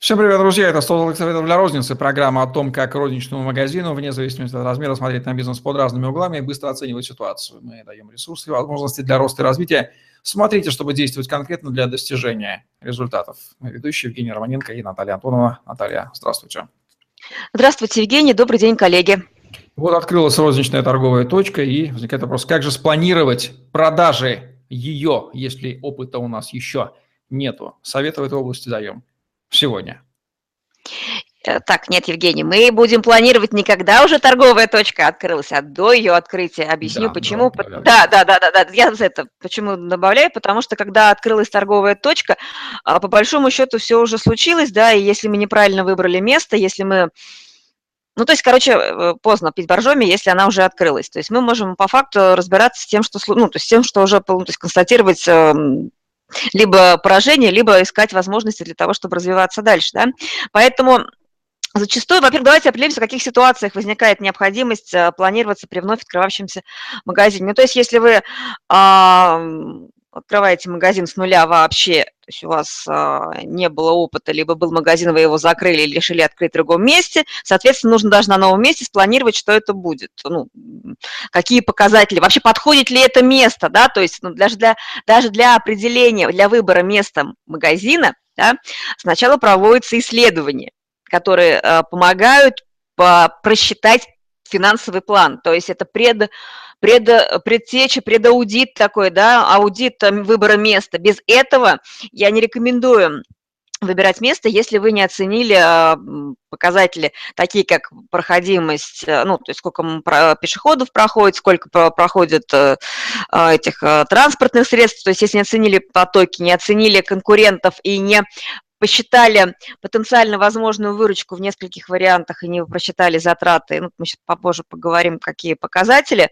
Всем привет, друзья! Это 100 советов для розницы. Программа о том, как розничному магазину, вне зависимости от размера, смотреть на бизнес под разными углами и быстро оценивать ситуацию. Мы даем ресурсы и возможности для роста и развития. Смотрите, чтобы действовать конкретно для достижения результатов. Ведущие Евгений Романенко и Наталья Антонова. Наталья, здравствуйте. Здравствуйте, Евгений. Добрый день, коллеги. Вот открылась розничная торговая точка, и возникает вопрос, как же спланировать продажи ее, если опыта у нас еще нету. Советы в этой области даем сегодня? Э, так, нет, Евгений, мы будем планировать не когда уже торговая точка открылась, а до ее открытия. Объясню, да, почему. Да, да, да, да, да, я это почему добавляю, потому что когда открылась торговая точка, а, по большому счету все уже случилось, да, и если мы неправильно выбрали место, если мы ну, то есть, короче, э, поздно пить боржоми, если она уже открылась. То есть мы можем по факту разбираться с тем, что, ну, то есть, тем, что уже, ну, то есть, констатировать эм, либо поражение, либо искать возможности для того, чтобы развиваться дальше. Да? Поэтому Зачастую, во-первых, давайте определимся, в каких ситуациях возникает необходимость э, планироваться при вновь открывающемся магазине. Ну, то есть, если вы а, открываете магазин с нуля вообще, то есть у вас а, не было опыта, либо был магазин, вы его закрыли или решили открыть в другом месте, соответственно, нужно даже на новом месте спланировать, что это будет, ну, какие показатели, вообще подходит ли это место, да, то есть ну, даже, для, даже для определения, для выбора места магазина, да, сначала проводятся исследования, которые а, помогают по, просчитать финансовый план, то есть это пред пред, предтеча, предаудит такой, да, аудит выбора места. Без этого я не рекомендую выбирать место, если вы не оценили а, показатели, такие как проходимость, э, ну, то есть сколько пешеходов проходит, сколько проходит э, этих э, транспортных средств, то есть если не оценили потоки, не оценили конкурентов и не посчитали потенциально возможную выручку в нескольких вариантах и не просчитали затраты, ну, мы сейчас попозже поговорим, какие показатели,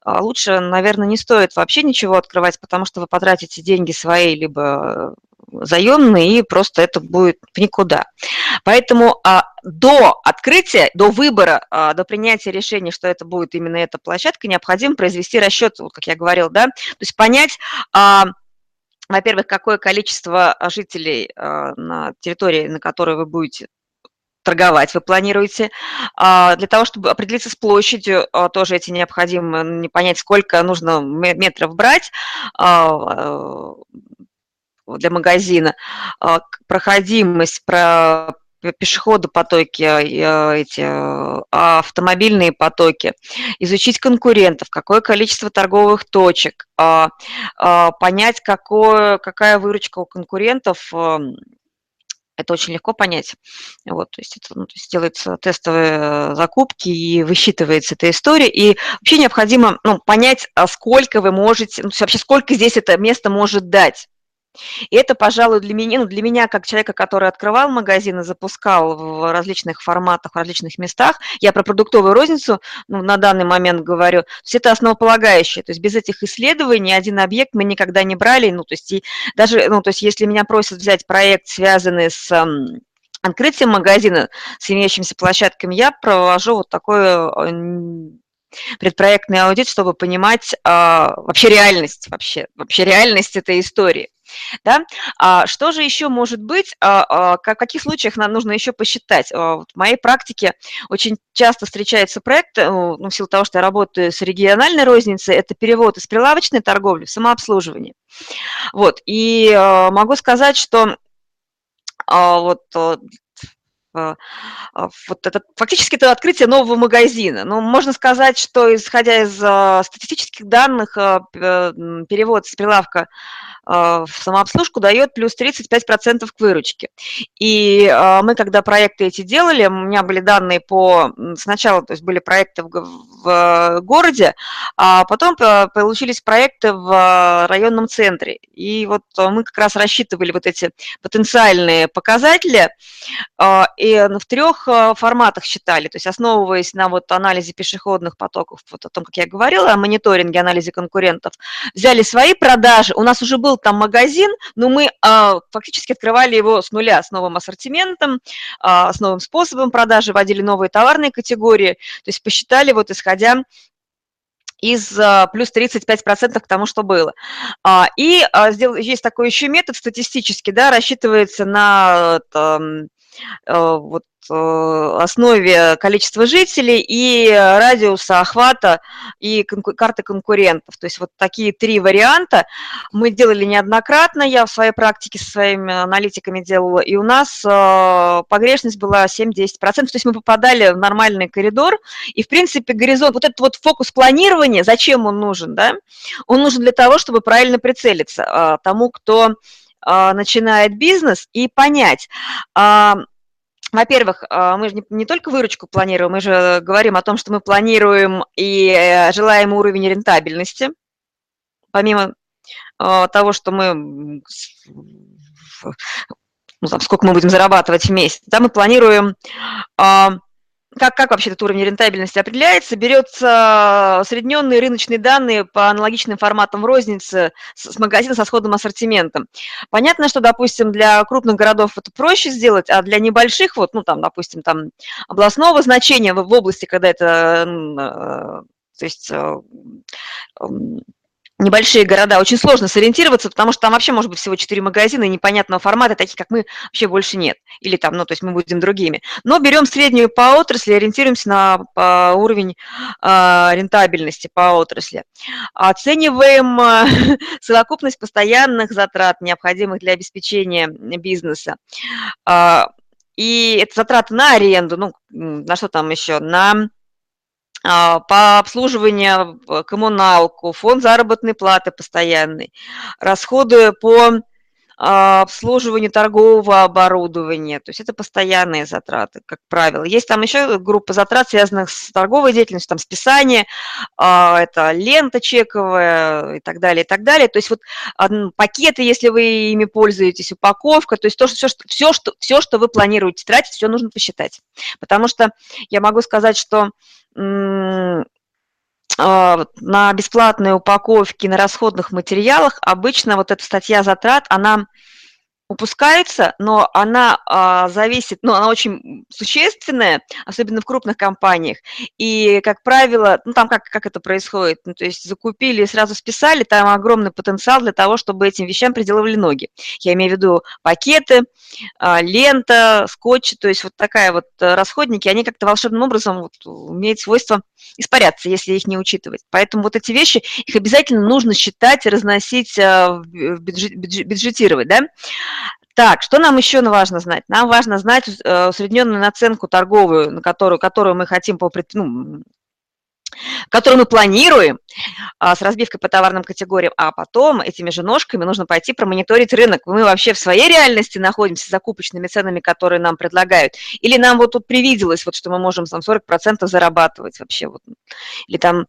а лучше, наверное, не стоит вообще ничего открывать, потому что вы потратите деньги свои, либо заемные, и просто это будет в никуда. Поэтому а, до открытия, до выбора, а, до принятия решения, что это будет именно эта площадка, необходимо произвести расчет, вот как я говорил, да, то есть понять, а, во-первых, какое количество а, жителей а, на территории, на которой вы будете торговать вы планируете. А, для того, чтобы определиться с площадью, тоже эти необходимо не понять, сколько нужно метров брать для магазина, проходимость, про пешеходы потоки, эти автомобильные потоки, изучить конкурентов, какое количество торговых точек, а, а, понять, какое, какая выручка у конкурентов, это очень легко понять. Вот, то есть, это, ну, то есть делаются тестовые закупки и высчитывается эта история. И вообще необходимо ну, понять, а сколько вы можете, ну, вообще сколько здесь это место может дать. И это, пожалуй, для меня, ну, для меня, как человека, который открывал магазин и запускал в различных форматах, в различных местах, я про продуктовую розницу ну, на данный момент говорю, то есть это основополагающее. То есть без этих исследований один объект мы никогда не брали. Ну, то есть и даже, ну, то есть если меня просят взять проект, связанный с открытием магазина с имеющимися площадками, я провожу вот такое предпроектный аудит, чтобы понимать а, вообще реальность, вообще, вообще реальность этой истории. Да? А что же еще может быть, а, а, в каких случаях нам нужно еще посчитать? А, в моей практике очень часто встречается проект, э, ну, в силу того, что я работаю с региональной розницей, это перевод из прилавочной торговли в самообслуживание. Вот, и а, могу сказать, что а, вот э, а, вот это фактически это открытие нового магазина. Но ну, можно сказать, что исходя из статистических данных, перевод с прилавка а, в самообслужку дает плюс 35% к выручке. И а, мы, когда проекты эти делали, у меня были данные по... Сначала то есть были проекты в, в городе, а потом получились проекты в районном центре. И вот мы как раз рассчитывали вот эти потенциальные показатели а, и в трех форматах считали, то есть основываясь на вот анализе пешеходных потоков, вот о том, как я говорила, о мониторинге, анализе конкурентов, взяли свои продажи, у нас уже был там магазин, но мы а, фактически открывали его с нуля, с новым ассортиментом, а, с новым способом продажи, вводили новые товарные категории, то есть посчитали вот исходя из а, плюс 35% к тому, что было. И есть такой еще метод статистический, да, рассчитывается на вот Э, основе количества жителей и радиуса охвата и конку- карты конкурентов. То есть вот такие три варианта мы делали неоднократно, я в своей практике со своими аналитиками делала, и у нас э, погрешность была 7-10%, то есть мы попадали в нормальный коридор, и в принципе горизонт, вот этот вот фокус планирования, зачем он нужен, да? Он нужен для того, чтобы правильно прицелиться э, тому, кто э, начинает бизнес, и понять, э, во-первых, а, мы же не, только выручку планируем, мы же говорим о том, что мы планируем и э, желаем уровень рентабельности, помимо а, того, что мы ну, там, сколько мы будем зарабатывать в месяц, да, мы планируем а, как, как вообще этот уровень рентабельности определяется? Берется усредненные рыночные данные по аналогичным форматам в рознице с, с магазина со сходным ассортиментом. Понятно, что, допустим, для крупных городов это проще сделать, а для небольших, вот, ну, там, допустим, там, областного значения в, в области, когда это, э, то есть э, небольшие города, очень сложно сориентироваться, потому что там вообще может быть всего 4 магазина и непонятного формата, таких как мы, вообще больше нет. Или там, ну, то есть мы будем другими. Но берем среднюю по отрасли, ориентируемся на по уровень э, рентабельности по отрасли. Оцениваем э, совокупность постоянных затрат, необходимых для обеспечения бизнеса. Э, и это затраты на аренду, ну, на что там еще, на по обслуживанию коммуналку, фонд заработной платы постоянный, расходы по а, обслуживанию торгового оборудования, то есть это постоянные затраты, как правило. Есть там еще группа затрат, связанных с торговой деятельностью, там списание, а, это лента чековая и так далее, и так далее. То есть вот пакеты, если вы ими пользуетесь, упаковка, то есть то, что все, что, все, что, все, что вы планируете тратить, все нужно посчитать. Потому что я могу сказать, что на бесплатной упаковке, на расходных материалах обычно вот эта статья затрат, она упускается, но она а, зависит, ну, она очень существенная, особенно в крупных компаниях. И, как правило, ну, там как, как это происходит? Ну, то есть закупили и сразу списали, там огромный потенциал для того, чтобы этим вещам приделывали ноги. Я имею в виду пакеты, а, лента, скотч, то есть вот такая вот э, расходники, они как-то волшебным образом вот, имеют свойство испаряться, если их не учитывать. Поэтому вот эти вещи, их обязательно нужно считать, разносить, а, бюджетировать, да? Так, что нам еще важно знать? Нам важно знать э, усредненную наценку торговую, на которую, которую мы хотим по, ну, которую мы планируем а, с разбивкой по товарным категориям, а потом этими же ножками нужно пойти промониторить рынок. Мы вообще в своей реальности находимся с закупочными ценами, которые нам предлагают, или нам вот тут привиделось, вот, что мы можем там 40% зарабатывать вообще, вот, или там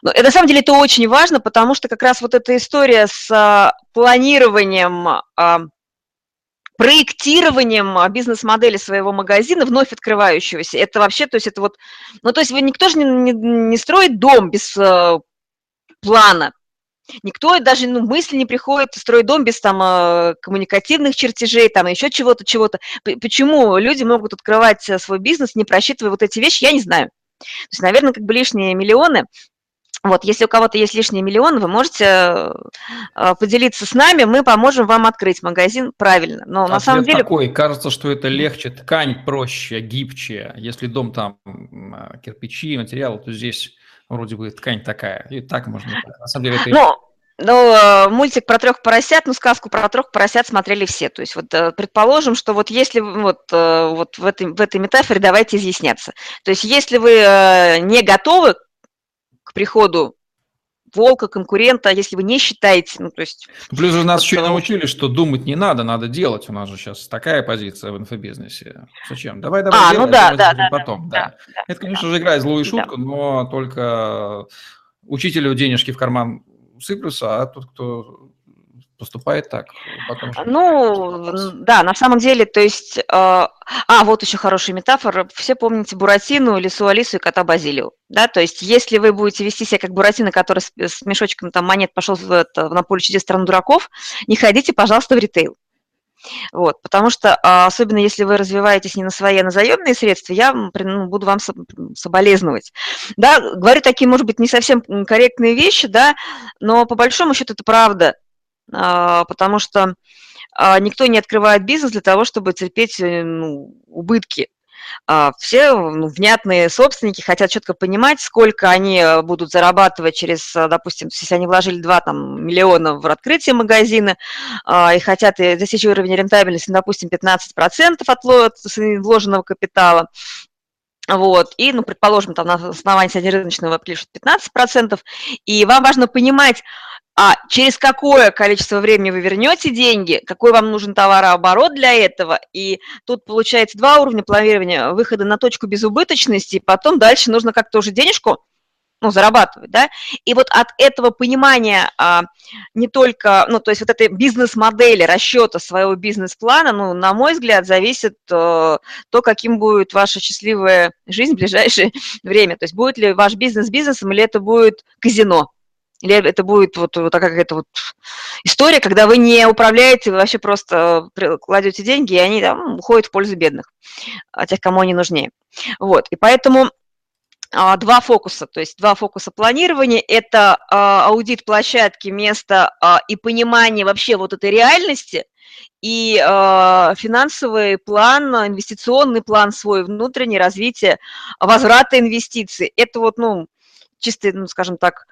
но на самом деле это очень важно, потому что как раз вот эта история с а, планированием, а, проектированием а, бизнес-модели своего магазина, вновь открывающегося, это вообще, то есть это вот, ну то есть вы никто же не, не, не строит дом без плана, Никто даже ну, мысли не приходит строить дом без там коммуникативных чертежей, там еще чего-то, чего-то. Почему люди могут открывать свой бизнес, не просчитывая вот эти вещи, я не знаю. То есть, наверное, как бы лишние миллионы вот, если у кого-то есть лишний миллион, вы можете э, поделиться с нами, мы поможем вам открыть магазин правильно. Но Ответ на самом деле... такой, кажется, что это легче, ткань проще, гибче. Если дом там э, кирпичи, материалы, то здесь вроде бы ткань такая. И так можно. На самом деле это... Ну, ну, э, мультик про трех поросят, ну, сказку про трех поросят смотрели все. То есть вот предположим, что вот если вот, вот в, этой, в этой метафоре давайте изъясняться. То есть если вы не готовы приходу волка, конкурента, если вы не считаете, ну, то есть... Плюс же нас еще и научили, что думать не надо, надо делать. У нас же сейчас такая позиция в инфобизнесе. Зачем? Давай, давай, а, делай, ну да, да, да, потом. Да, да. Да, Это, конечно да, же, играет злую шутку, да. но только учителю денежки в карман сыплются, а тот, кто поступает так. Потом... Ну, да, на самом деле, то есть... Э, а, вот еще хорошая метафора. Все помните Буратину, Лису Алису и кота Базилио. Да, то есть если вы будете вести себя как Буратино, который с, с мешочком там монет пошел в это, на поле чудес страну дураков, не ходите, пожалуйста, в ритейл. Вот, потому что, а, особенно если вы развиваетесь не на свои, а на заемные средства, я ну, буду вам соболезновать. Да, говорю такие, может быть, не совсем корректные вещи, да, но по большому счету это правда, потому что а, никто не открывает бизнес для того, чтобы терпеть э, ну, убытки. А, все ну, внятные собственники хотят четко понимать, сколько они э, будут зарабатывать через, э, допустим, если они вложили 2 там, миллиона в открытие магазина а, и хотят достичь уровня рентабельности, допустим, 15% от вложенного капитала, вот, и, ну, предположим, там на основании среднерыночного пишут 15%, и вам важно понимать, а через какое количество времени вы вернете деньги, какой вам нужен товарооборот для этого, и тут получается два уровня планирования, выхода на точку безубыточности, и потом дальше нужно как-то уже денежку ну, зарабатывать, да, и вот от этого понимания а, не только, ну, то есть вот этой бизнес-модели расчета своего бизнес-плана, ну, на мой взгляд, зависит а, то, каким будет ваша счастливая жизнь в ближайшее время, то есть будет ли ваш бизнес бизнесом или это будет казино, или это будет вот, вот такая какая-то вот история, когда вы не управляете, вы вообще просто кладете деньги, и они там уходят в пользу бедных, а тех, кому они нужнее. Вот, и поэтому а, два фокуса, то есть два фокуса планирования – это а, аудит площадки, места и понимание вообще вот этой реальности, и финансовый план, инвестиционный план свой, внутреннее развитие, возврата инвестиций. Это вот, ну, чисто, ну, скажем так,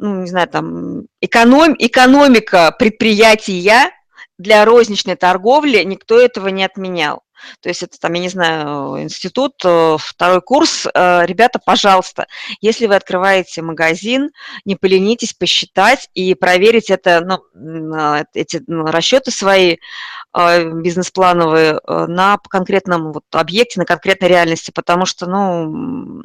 ну, не знаю, там, эконом, экономика предприятия для розничной торговли, никто этого не отменял. То есть это там, я не знаю, институт, э, второй курс. Э, ребята, пожалуйста, если вы открываете магазин, не поленитесь посчитать и проверить это, ну, э, эти ну, расчеты свои бизнес-плановые на конкретном вот объекте, на конкретной реальности, потому что, ну,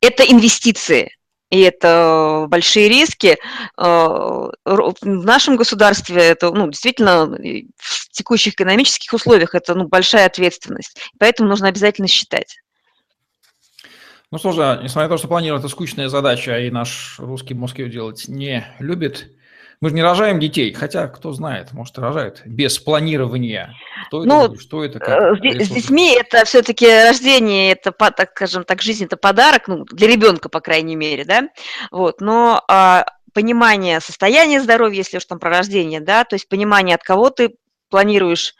это инвестиции и это большие риски. Э, в нашем государстве это ну, действительно в текущих экономических условиях это ну, большая ответственность. Поэтому нужно обязательно считать. Ну что же, несмотря на то, что планировать это скучная задача, и наш русский мозг ее делать не любит, мы же не рожаем детей, хотя, кто знает, может, рожают без планирования. Кто ну, это, что это, как? С, с детьми это все-таки рождение, это, так скажем так, жизнь это подарок, ну, для ребенка, по крайней мере, да, вот, но а, понимание состояния здоровья, если уж там про рождение, да, то есть понимание, от кого ты планируешь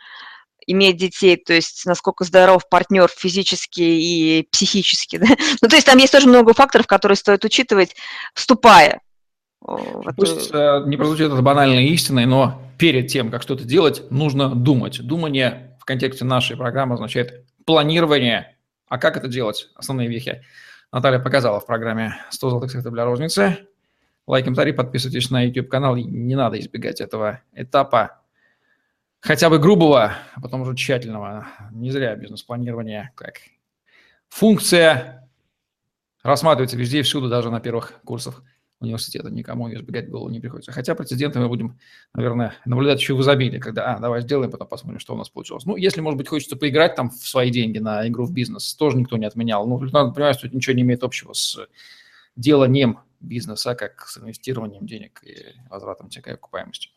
иметь детей, то есть насколько здоров партнер физически и психически. Да? Ну, то есть там есть тоже много факторов, которые стоит учитывать, вступая Пусть э, не прозвучит это банальной истиной, но перед тем, как что-то делать, нужно думать. Думание в контексте нашей программы означает планирование. А как это делать? Основные вехи Наталья показала в программе «100 золотых советов для розницы». Лайк, комментарий, подписывайтесь на YouTube-канал. Не надо избегать этого этапа хотя бы грубого, а потом уже тщательного. Не зря бизнес-планирование как функция рассматривается везде и всюду, даже на первых курсах университета, никому ее избегать голову не приходится. Хотя прецеденты мы будем, наверное, наблюдать еще в изобилии, когда, а, давай сделаем, потом посмотрим, что у нас получилось. Ну, если, может быть, хочется поиграть там в свои деньги на игру в бизнес, тоже никто не отменял. Ну, надо понимать, что это ничего не имеет общего с деланием бизнеса, как с инвестированием денег и возвратом всякой окупаемости.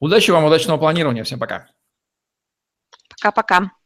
Удачи вам, удачного планирования. Всем пока. Пока-пока.